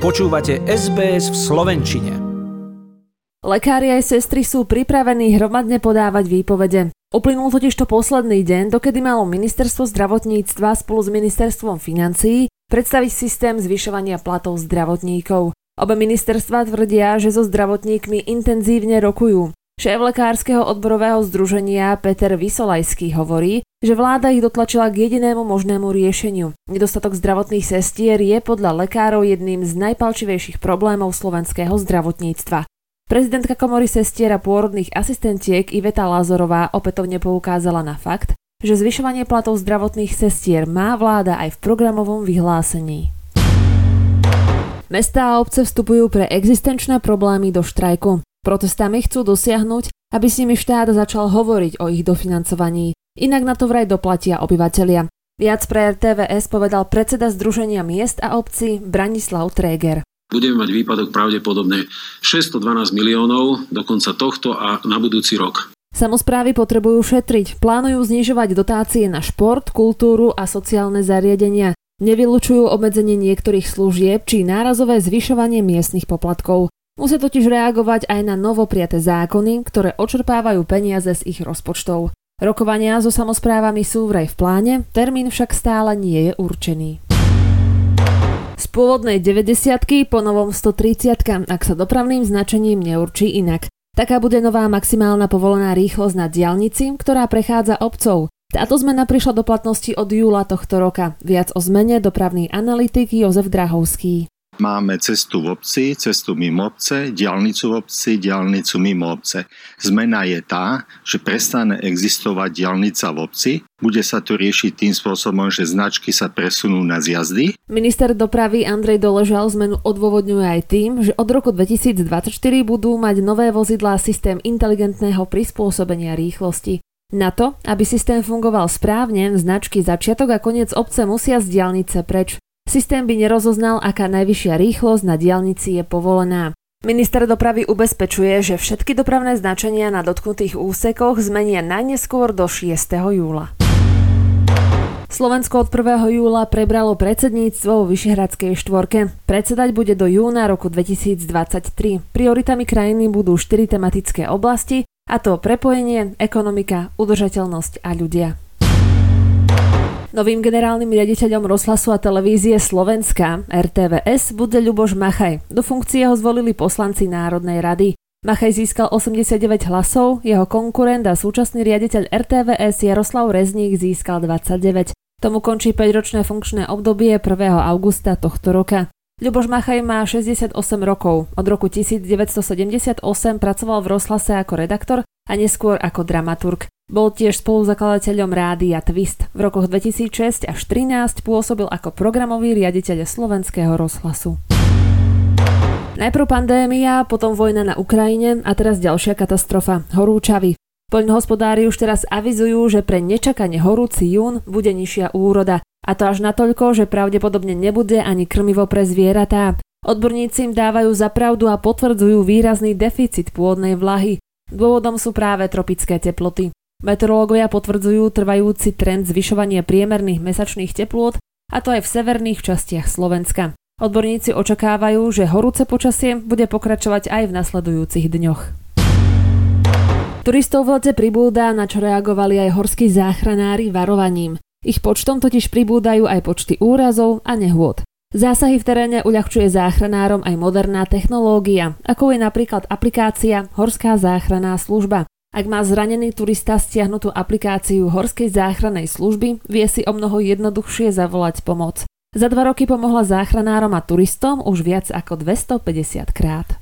Počúvate SBS v Slovenčine. Lekári aj sestry sú pripravení hromadne podávať výpovede. Uplynul totiž to posledný deň, dokedy malo ministerstvo zdravotníctva spolu s ministerstvom financií predstaviť systém zvyšovania platov zdravotníkov. Obe ministerstva tvrdia, že so zdravotníkmi intenzívne rokujú. Šéf lekárskeho odborového združenia Peter Vysolajský hovorí, že vláda ich dotlačila k jedinému možnému riešeniu. Nedostatok zdravotných sestier je podľa lekárov jedným z najpalčivejších problémov slovenského zdravotníctva. Prezidentka komory sestier a pôrodných asistentiek Iveta Lázorová opätovne poukázala na fakt, že zvyšovanie platov zdravotných sestier má vláda aj v programovom vyhlásení. Mestá a obce vstupujú pre existenčné problémy do štrajku. Protestami chcú dosiahnuť, aby s nimi štát začal hovoriť o ich dofinancovaní. Inak na to vraj doplatia obyvatelia. Viac pre RTVS povedal predseda Združenia miest a obcí Branislav Tréger. Budeme mať výpadok pravdepodobne 612 miliónov do konca tohto a na budúci rok. Samozprávy potrebujú šetriť, plánujú znižovať dotácie na šport, kultúru a sociálne zariadenia. Nevylučujú obmedzenie niektorých služieb či nárazové zvyšovanie miestnych poplatkov. Musia totiž reagovať aj na novopriate zákony, ktoré očerpávajú peniaze z ich rozpočtov. Rokovania so samozprávami sú vraj v pláne, termín však stále nie je určený. Z pôvodnej 90 po novom 130 ak sa dopravným značením neurčí inak. Taká bude nová maximálna povolená rýchlosť na diálnici, ktorá prechádza obcov. Táto zmena prišla do platnosti od júla tohto roka. Viac o zmene dopravný analytik Jozef Drahovský. Máme cestu v obci, cestu mimo obce, diálnicu v obci, diálnicu mimo obce. Zmena je tá, že prestane existovať diálnica v obci, bude sa to riešiť tým spôsobom, že značky sa presunú na zjazdy. Minister dopravy Andrej Doležal zmenu odôvodňuje aj tým, že od roku 2024 budú mať nové vozidlá systém inteligentného prispôsobenia rýchlosti. Na to, aby systém fungoval správne, značky začiatok a koniec obce musia z diálnice preč. Systém by nerozoznal, aká najvyššia rýchlosť na diálnici je povolená. Minister dopravy ubezpečuje, že všetky dopravné značenia na dotknutých úsekoch zmenia najneskôr do 6. júla. Slovensko od 1. júla prebralo predsedníctvo vo Vyšehradskej štvorke. Predsedať bude do júna roku 2023. Prioritami krajiny budú štyri tematické oblasti, a to prepojenie, ekonomika, udržateľnosť a ľudia. Novým generálnym riaditeľom rozhlasu a televízie Slovenska RTVS bude Ľuboš Machaj. Do funkcie ho zvolili poslanci Národnej rady. Machaj získal 89 hlasov, jeho konkurent a súčasný riaditeľ RTVS Jaroslav Rezník získal 29. Tomu končí 5-ročné funkčné obdobie 1. augusta tohto roka. Ľuboš Machaj má 68 rokov. Od roku 1978 pracoval v rozhlase ako redaktor a neskôr ako dramaturg. Bol tiež spoluzakladateľom rádia Twist. V rokoch 2006 až 2013 pôsobil ako programový riaditeľ slovenského rozhlasu. Najprv pandémia, potom vojna na Ukrajine a teraz ďalšia katastrofa – horúčavy. Poľnohospodári už teraz avizujú, že pre nečakane horúci jún bude nižšia úroda. A to až natoľko, že pravdepodobne nebude ani krmivo pre zvieratá. Odborníci im dávajú za pravdu a potvrdzujú výrazný deficit pôdnej vlahy. Dôvodom sú práve tropické teploty. Meteorológovia potvrdzujú trvajúci trend zvyšovania priemerných mesačných teplôt, a to aj v severných častiach Slovenska. Odborníci očakávajú, že horúce počasie bude pokračovať aj v nasledujúcich dňoch. Turistov v lete pribúda, na čo reagovali aj horskí záchranári varovaním. Ich počtom totiž pribúdajú aj počty úrazov a nehôd. Zásahy v teréne uľahčuje záchranárom aj moderná technológia, ako je napríklad aplikácia Horská záchranná služba. Ak má zranený turista stiahnutú aplikáciu Horskej záchrannej služby, vie si o mnoho jednoduchšie zavolať pomoc. Za dva roky pomohla záchranárom a turistom už viac ako 250 krát.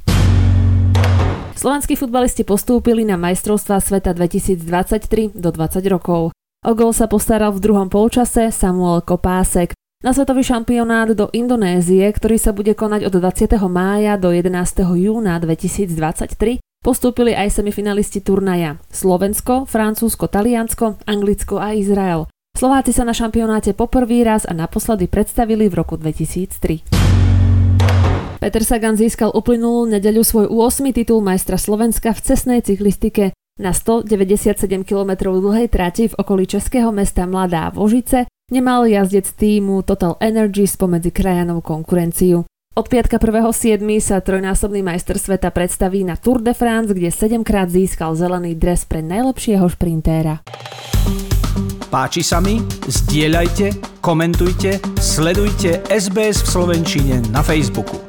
Slovenskí futbalisti postúpili na majstrovstvá sveta 2023 do 20 rokov. O gol sa postaral v druhom polčase Samuel Kopásek. Na svetový šampionát do Indonézie, ktorý sa bude konať od 20. mája do 11. júna 2023, Postúpili aj semifinalisti turnaja Slovensko, Francúzsko, Taliansko, Anglicko a Izrael. Slováci sa na šampionáte poprvý raz a naposledy predstavili v roku 2003. Peter Sagan získal uplynulú nedeľu svoj 8. titul majstra Slovenska v cestnej cyklistike na 197 km dlhej trati v okolí českého mesta Mladá Vožice nemal jazdec týmu Total Energy spomedzi krajanov konkurenciu. Od piatka 1.7. sa trojnásobný majster sveta predstaví na Tour de France, kde 7 krát získal zelený dres pre najlepšieho šprintéra. Páči sa mi? Zdieľajte, komentujte, sledujte SBS v Slovenčine na Facebooku.